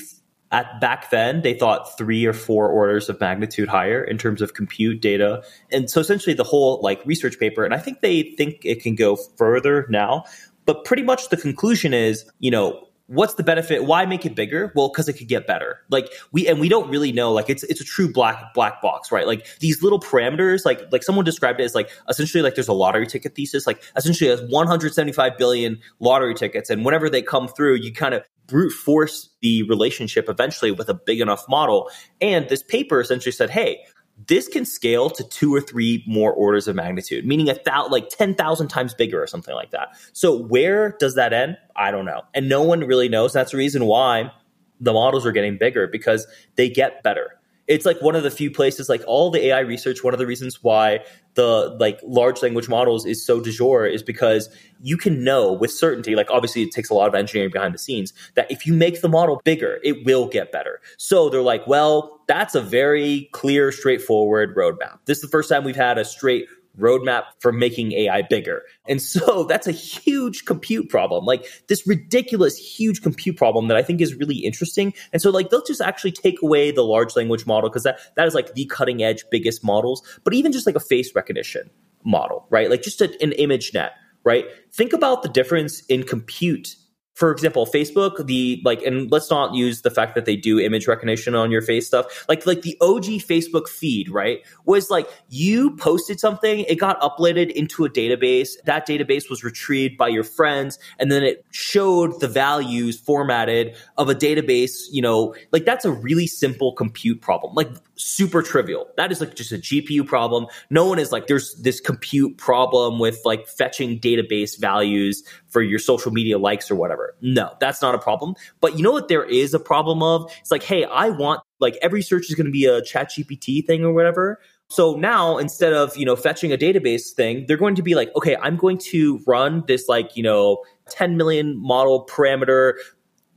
at back then they thought three or four orders of magnitude higher in terms of compute data. And so essentially the whole like research paper and i think they think it can go further now but pretty much the conclusion is, you know, what's the benefit? Why make it bigger? Well because it could get better. Like we and we don't really know like it's it's a true black black box right? Like these little parameters like like someone described it as like essentially like there's a lottery ticket thesis like essentially has 175 billion lottery tickets and whenever they come through you kind of brute force the relationship eventually with a big enough model. And this paper essentially said hey this can scale to two or three more orders of magnitude, meaning a thousand, like 10,000 times bigger or something like that. So where does that end? I don't know. And no one really knows. That's the reason why the models are getting bigger because they get better it's like one of the few places like all the ai research one of the reasons why the like large language models is so du jour is because you can know with certainty like obviously it takes a lot of engineering behind the scenes that if you make the model bigger it will get better so they're like well that's a very clear straightforward roadmap this is the first time we've had a straight roadmap for making AI bigger. And so that's a huge compute problem, like this ridiculous, huge compute problem that I think is really interesting. And so, like, they'll just actually take away the large language model because that, that is like the cutting edge, biggest models, but even just like a face recognition model, right? Like just a, an ImageNet, right? Think about the difference in compute for example, Facebook, the like, and let's not use the fact that they do image recognition on your face stuff. Like, like the OG Facebook feed, right? Was like you posted something, it got uploaded into a database. That database was retrieved by your friends, and then it showed the values formatted of a database. You know, like that's a really simple compute problem, like super trivial. That is like just a GPU problem. No one is like, there's this compute problem with like fetching database values for your social media likes or whatever. No, that's not a problem. But you know what there is a problem of? It's like, hey, I want like every search is going to be a chat GPT thing or whatever. So now instead of, you know, fetching a database thing, they're going to be like, okay, I'm going to run this like, you know, 10 million model parameter,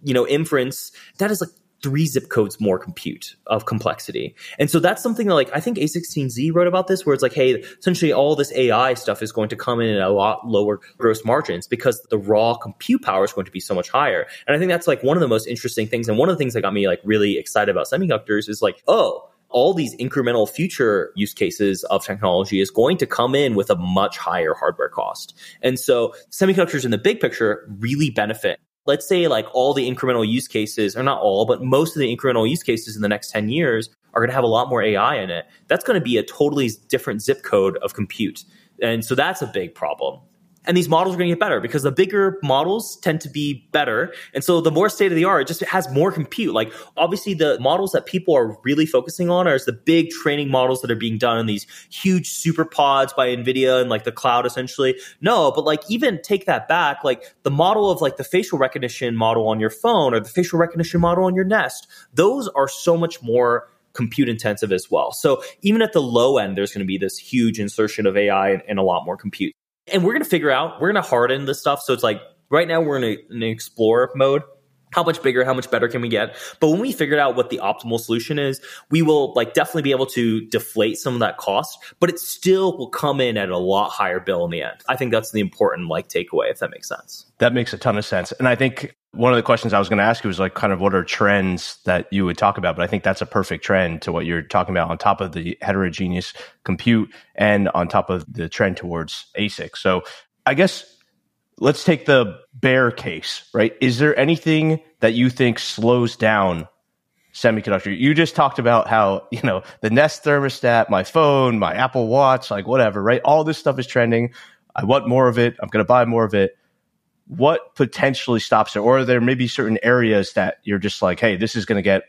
you know, inference. That is like three zip codes more compute of complexity. And so that's something that like I think A16Z wrote about this where it's like, hey, essentially all this AI stuff is going to come in at a lot lower gross margins because the raw compute power is going to be so much higher. And I think that's like one of the most interesting things. And one of the things that got me like really excited about semiconductors is like, oh, all these incremental future use cases of technology is going to come in with a much higher hardware cost. And so semiconductors in the big picture really benefit let's say like all the incremental use cases, or not all, but most of the incremental use cases in the next 10 years are going to have a lot more AI in it. That's going to be a totally different zip code of compute. And so that's a big problem and these models are going to get better because the bigger models tend to be better. And so the more state of the art it just has more compute. Like obviously the models that people are really focusing on are the big training models that are being done in these huge super pods by nvidia and like the cloud essentially. No but like even take that back like the model of like the facial recognition model on your phone or the facial recognition model on your nest those are so much more compute intensive as well. So even at the low end, there's going to be this huge insertion of AI and, and a lot more compute and we're going to figure out, we're going to harden this stuff. So it's like right now we're in, a, in an explore mode. How much bigger, how much better can we get? But when we figured out what the optimal solution is, we will like definitely be able to deflate some of that cost, but it still will come in at a lot higher bill in the end. I think that's the important like takeaway, if that makes sense. That makes a ton of sense. And I think one of the questions I was going to ask you was like, kind of what are trends that you would talk about? But I think that's a perfect trend to what you're talking about on top of the heterogeneous compute and on top of the trend towards ASIC. So I guess let's take the bear case, right? Is there anything that you think slows down semiconductor? You just talked about how, you know, the Nest thermostat, my phone, my Apple Watch, like whatever, right? All this stuff is trending. I want more of it. I'm going to buy more of it what potentially stops it? Or there maybe certain areas that you're just like, hey, this is going to get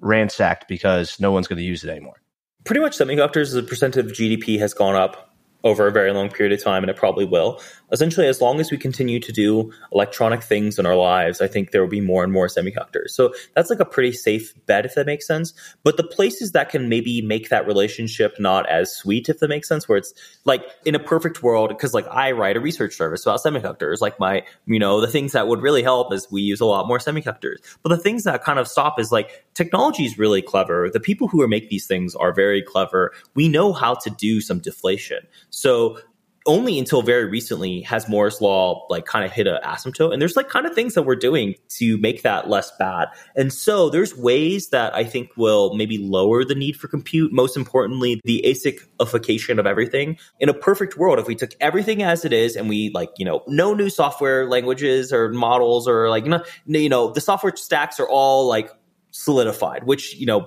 ransacked because no one's going to use it anymore? Pretty much semiconductors as a percent of GDP has gone up over a very long period of time, and it probably will. Essentially, as long as we continue to do electronic things in our lives, I think there will be more and more semiconductors. So that's like a pretty safe bet, if that makes sense. But the places that can maybe make that relationship not as sweet, if that makes sense, where it's like in a perfect world, because like I write a research service about semiconductors, like my, you know, the things that would really help is we use a lot more semiconductors. But the things that kind of stop is like technology is really clever. The people who make these things are very clever. We know how to do some deflation. So only until very recently has Moore's law like kind of hit an asymptote. And there's like kind of things that we're doing to make that less bad. And so there's ways that I think will maybe lower the need for compute. Most importantly, the ASICification of everything. In a perfect world, if we took everything as it is and we like, you know, no new software languages or models or like, you know, you know, the software stacks are all like solidified, which, you know,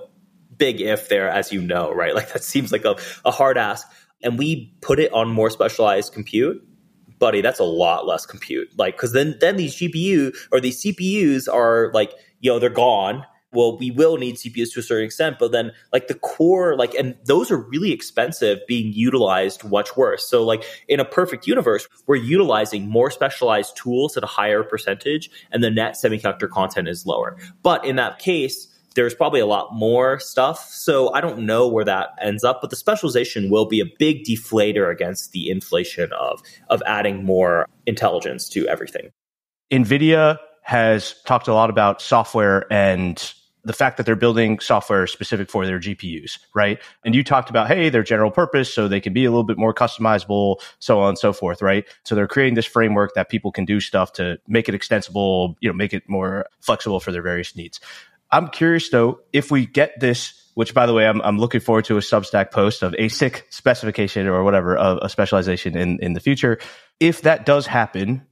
big if there, as you know, right? Like that seems like a, a hard ask and we put it on more specialized compute, buddy, that's a lot less compute. Like, because then then these GPU or these CPUs are like, you know, they're gone. Well, we will need CPUs to a certain extent, but then like the core, like, and those are really expensive being utilized much worse. So, like, in a perfect universe, we're utilizing more specialized tools at a higher percentage, and the net semiconductor content is lower. But in that case, there's probably a lot more stuff. So I don't know where that ends up, but the specialization will be a big deflator against the inflation of of adding more intelligence to everything. Nvidia has talked a lot about software and the fact that they're building software specific for their GPUs, right? And you talked about, hey, they're general purpose, so they can be a little bit more customizable, so on and so forth, right? So they're creating this framework that people can do stuff to make it extensible, you know, make it more flexible for their various needs. I'm curious though, if we get this, which by the way, I'm, I'm looking forward to a Substack post of ASICification or whatever of a specialization in, in the future. If that does happen,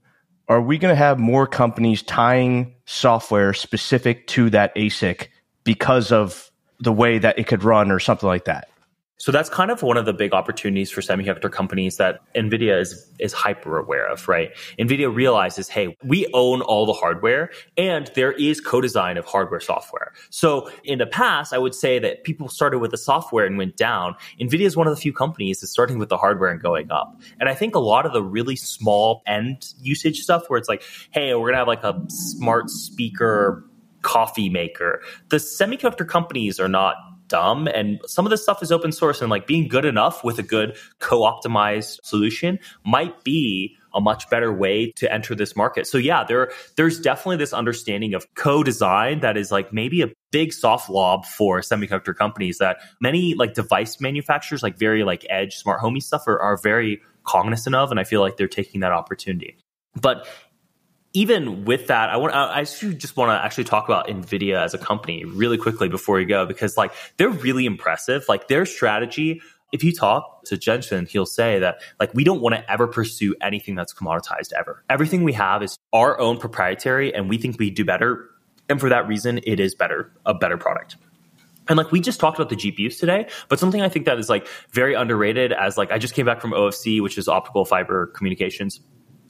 are we going to have more companies tying software specific to that ASIC because of the way that it could run or something like that? So that's kind of one of the big opportunities for semiconductor companies that NVIDIA is, is hyper aware of, right? NVIDIA realizes, hey, we own all the hardware and there is co-design of hardware software. So in the past, I would say that people started with the software and went down. NVIDIA is one of the few companies that's starting with the hardware and going up. And I think a lot of the really small end usage stuff where it's like, hey, we're to have like a smart speaker coffee maker. The semiconductor companies are not dumb. And some of this stuff is open source and like being good enough with a good co-optimized solution might be a much better way to enter this market. So yeah, there there's definitely this understanding of co-design that is like maybe a big soft lob for semiconductor companies that many like device manufacturers, like very like edge smart homey stuff are, are very cognizant of. And I feel like they're taking that opportunity. But even with that, I want I just want to actually talk about Nvidia as a company really quickly before we go because like they're really impressive. Like their strategy if you talk to Jensen, he'll say that like we don't want to ever pursue anything that's commoditized ever. Everything we have is our own proprietary and we think we do better. And for that reason, it is better, a better product. And like we just talked about the GPUs today, but something I think that is like very underrated as like I just came back from OFC, which is optical fiber communications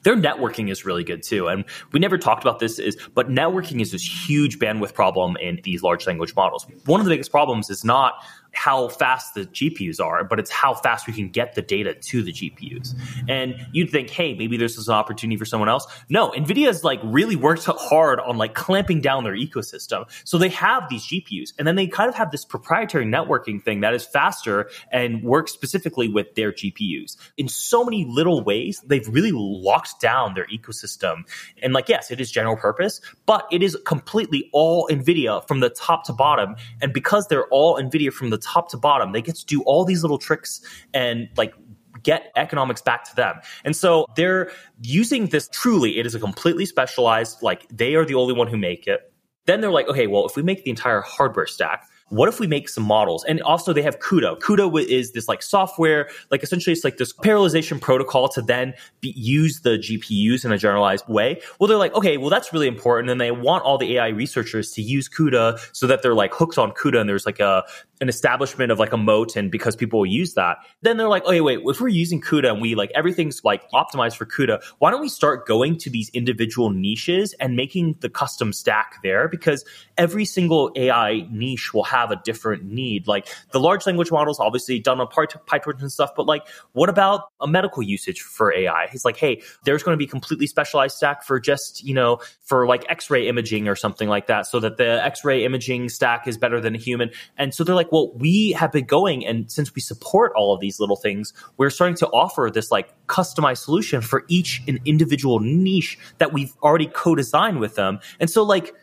their networking is really good too. And we never talked about this is, but networking is this huge bandwidth problem in these large language models. One of the biggest problems is not how fast the GPUs are, but it's how fast we can get the data to the GPUs. And you'd think, hey, maybe there's this is an opportunity for someone else. No, NVIDIA's like really worked hard on like clamping down their ecosystem. So they have these GPUs and then they kind of have this proprietary networking thing that is faster and works specifically with their GPUs. In so many little ways, they've really locked down their ecosystem. And like, yes, it is general purpose, but it is completely all NVIDIA from the top to bottom. And because they're all NVIDIA from the top to bottom. They get to do all these little tricks and like get economics back to them. And so they're using this truly, it is a completely specialized, like they are the only one who make it. Then they're like, okay, well, if we make the entire hardware stack, what if we make some models? And also they have CUDA. CUDA is this like software, like essentially it's like this parallelization protocol to then be, use the GPUs in a generalized way. Well, they're like, okay, well, that's really important. And they want all the AI researchers to use CUDA so that they're like hooked on CUDA and there's like a, an establishment of like a moat and because people use that, then they're like, okay, wait, if we're using CUDA and we like everything's like optimized for CUDA, why don't we start going to these individual niches and making the custom stack there? Because every single AI niche will have a different need. Like the large language models, obviously done on PyTorch and stuff, but like what about a medical usage for AI? He's like, hey, there's going to be completely specialized stack for just, you know, for like X-ray imaging or something like that, so that the X-ray imaging stack is better than a human. And so they're like, like, well, we have been going, and since we support all of these little things, we're starting to offer this like customized solution for each an individual niche that we've already co-designed with them. And so, like,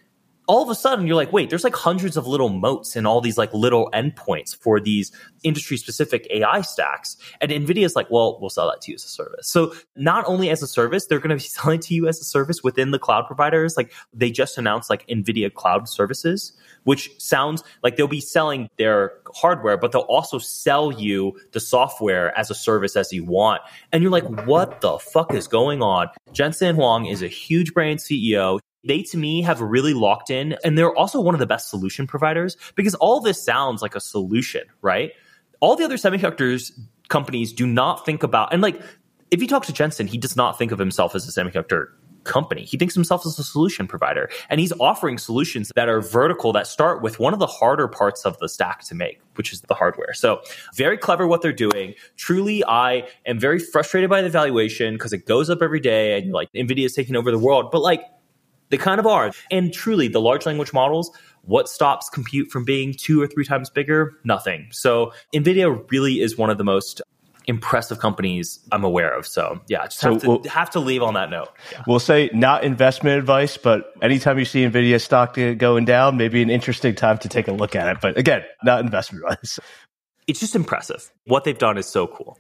all of a sudden you're like, wait, there's like hundreds of little moats and all these like little endpoints for these industry specific AI stacks. And NVIDIA's like, well, we'll sell that to you as a service. So not only as a service, they're going to be selling to you as a service within the cloud providers. Like they just announced like NVIDIA cloud services, which sounds like they'll be selling their hardware, but they'll also sell you the software as a service as you want. And you're like, what the fuck is going on? Jensen Huang is a huge brand CEO they to me have really locked in and they're also one of the best solution providers because all this sounds like a solution, right? All the other semiconductors companies do not think about and like if you talk to Jensen, he does not think of himself as a semiconductor company. He thinks himself as a solution provider and he's offering solutions that are vertical that start with one of the harder parts of the stack to make, which is the hardware. So very clever what they're doing. Truly, I am very frustrated by the valuation because it goes up every day and like NVIDIA is taking over the world. But like they kind of are. And truly, the large language models, what stops compute from being two or three times bigger? Nothing. So NVIDIA really is one of the most impressive companies I'm aware of. So yeah, just so have, to, we'll, have to leave on that note. Yeah. We'll say not investment advice, but anytime you see Nvidia stock going down, maybe an interesting time to take a look at it. But again, not investment advice. It's just impressive. What they've done is so cool.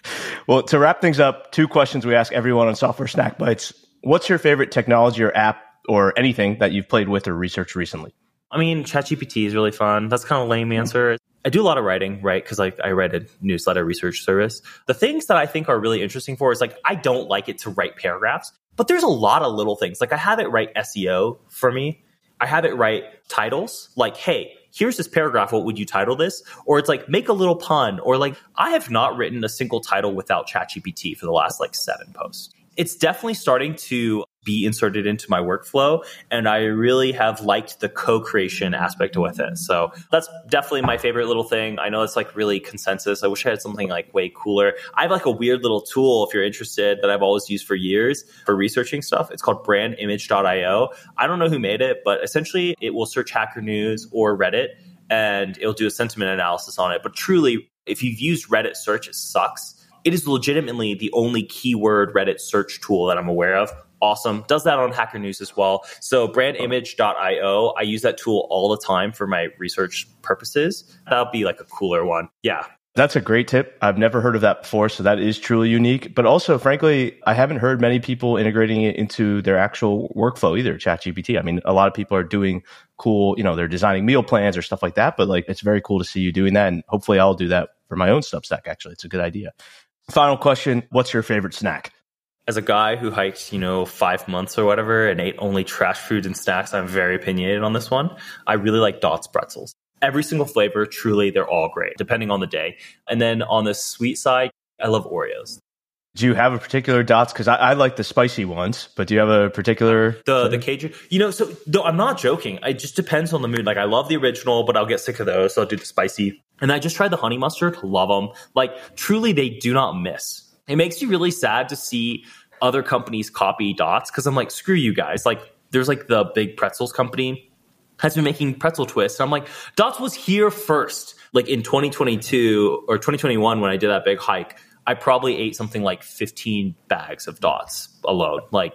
well, to wrap things up, two questions we ask everyone on Software Snack Bites. What's your favorite technology or app or anything that you've played with or researched recently? I mean, ChatGPT is really fun. That's kind of lame answer. I do a lot of writing, right? Because like I write a newsletter research service. The things that I think are really interesting for is like I don't like it to write paragraphs, but there's a lot of little things. Like I have it write SEO for me. I have it write titles like, hey, here's this paragraph. What would you title this? Or it's like, make a little pun. Or like, I have not written a single title without ChatGPT for the last like seven posts. It's definitely starting to be inserted into my workflow. And I really have liked the co creation aspect with it. So that's definitely my favorite little thing. I know it's like really consensus. I wish I had something like way cooler. I have like a weird little tool, if you're interested, that I've always used for years for researching stuff. It's called brandimage.io. I don't know who made it, but essentially it will search Hacker News or Reddit and it'll do a sentiment analysis on it. But truly, if you've used Reddit search, it sucks. It is legitimately the only keyword Reddit search tool that I'm aware of. Awesome. Does that on Hacker News as well. So brandimage.io, I use that tool all the time for my research purposes. That'll be like a cooler one. Yeah. That's a great tip. I've never heard of that before, so that is truly unique. But also, frankly, I haven't heard many people integrating it into their actual workflow either, ChatGPT. I mean, a lot of people are doing cool, you know, they're designing meal plans or stuff like that, but like it's very cool to see you doing that. And hopefully I'll do that for my own Substack, actually. It's a good idea. Final question What's your favorite snack? As a guy who hiked, you know, five months or whatever and ate only trash food and snacks, I'm very opinionated on this one. I really like Dots pretzels every single flavor, truly, they're all great, depending on the day. And then on the sweet side, I love Oreos. Do you have a particular dots? Because I, I, like the spicy ones, but do you have a particular the the Cajun? You know, so no, I'm not joking. It just depends on the mood. Like I love the original, but I'll get sick of those, so I'll do the spicy. And I just tried the honey mustard. Love them. Like truly, they do not miss. It makes you really sad to see other companies copy dots because I'm like, screw you guys. Like there's like the big pretzels company has been making pretzel twists. And I'm like, Dots was here first. Like in 2022 or 2021 when I did that big hike, I probably ate something like 15 bags of Dots alone. Like,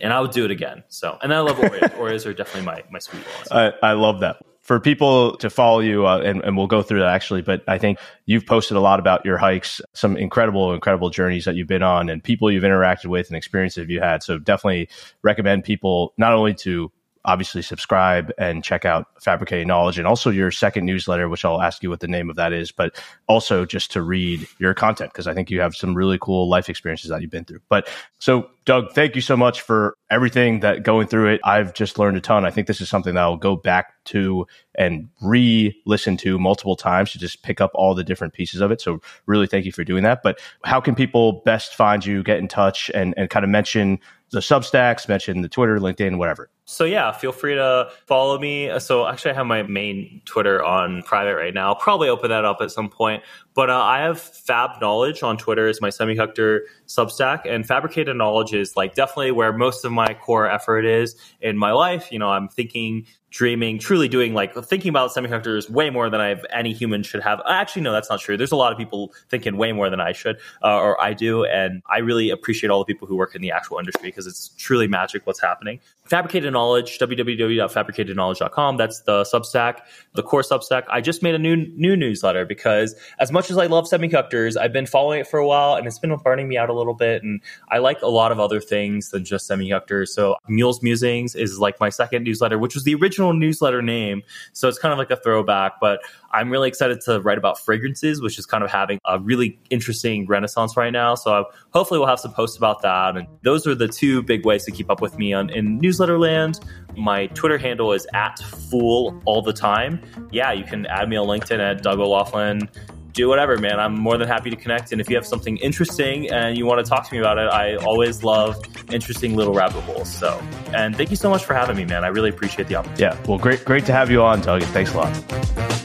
and I would do it again. So, and I love Oreos. Oreos are definitely my, my sweet ones. I, I love that. For people to follow you, uh, and, and we'll go through that actually, but I think you've posted a lot about your hikes, some incredible, incredible journeys that you've been on and people you've interacted with and experiences you had. So definitely recommend people not only to obviously subscribe and check out Fabricated Knowledge and also your second newsletter, which I'll ask you what the name of that is, but also just to read your content because I think you have some really cool life experiences that you've been through. But so, Doug, thank you so much for everything that going through it. I've just learned a ton. I think this is something that I'll go back to and re listen to multiple times to just pick up all the different pieces of it. So, really thank you for doing that. But how can people best find you, get in touch, and, and kind of mention the Substacks, mention the Twitter, LinkedIn, whatever? So yeah, feel free to follow me. So actually, I have my main Twitter on private right now. I'll probably open that up at some point. But uh, I have Fab Knowledge on Twitter is my semiconductor Substack, and fabricated knowledge is like definitely where most of my core effort is in my life. You know, I'm thinking dreaming, truly doing like thinking about semiconductors way more than I've any human should have. Actually, no, that's not true. There's a lot of people thinking way more than I should uh, or I do, and I really appreciate all the people who work in the actual industry because it's truly magic what's happening. Fabricated Knowledge, www.fabricatedknowledge.com. That's the Substack, the core Substack. I just made a new new newsletter because as much as I love semiconductors, I've been following it for a while and it's been burning me out a little bit. And I like a lot of other things than just semiconductors. So Mule's Musings is like my second newsletter, which was the original newsletter name. So it's kind of like a throwback, but I'm really excited to write about fragrances, which is kind of having a really interesting renaissance right now. So hopefully we'll have some posts about that. And those are the two big ways to keep up with me on in newsletter land. My Twitter handle is at fool all the time. Yeah, you can add me on LinkedIn at Doug O'Laughlin do whatever, man. I'm more than happy to connect. And if you have something interesting and you want to talk to me about it, I always love interesting little rabbit holes. So, and thank you so much for having me, man. I really appreciate the opportunity. Yeah. Well, great, great to have you on, Doug. Thanks a lot.